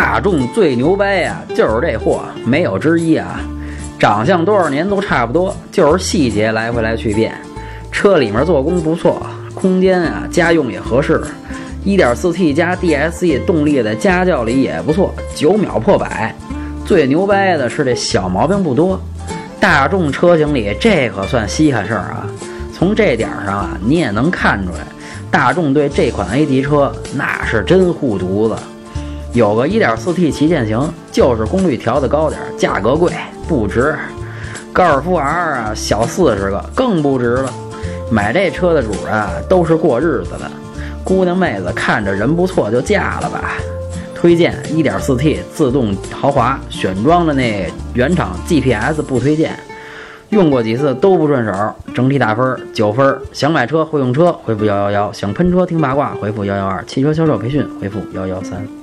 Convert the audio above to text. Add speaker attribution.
Speaker 1: 大众最牛掰呀，就是这货，没有之一啊！长相多少年都差不多，就是细节来回来去变。车里面做工不错，空间啊，家用也合适。1.4T 加 DSE 动力的家教里也不错，九秒破百。最牛掰的是这小毛病不多。大众车型里这可算稀罕事儿啊！从这点上啊，你也能看出来，大众对这款 A 级车那是真护犊子。有个 1.4T 旗舰型，就是功率调的高点，价格贵，不值。高尔夫 R 啊，小四十个更不值了。买这车的主啊，都是过日子的，姑娘妹子看着人不错就嫁了吧。推荐 1.4T 自动豪华，选装的那原厂 GPS 不推荐，用过几次都不顺手。整体打分九分。想买车会用车，回复幺幺幺；想喷车听八卦，回复幺幺二；汽车销售培训，回复幺幺三。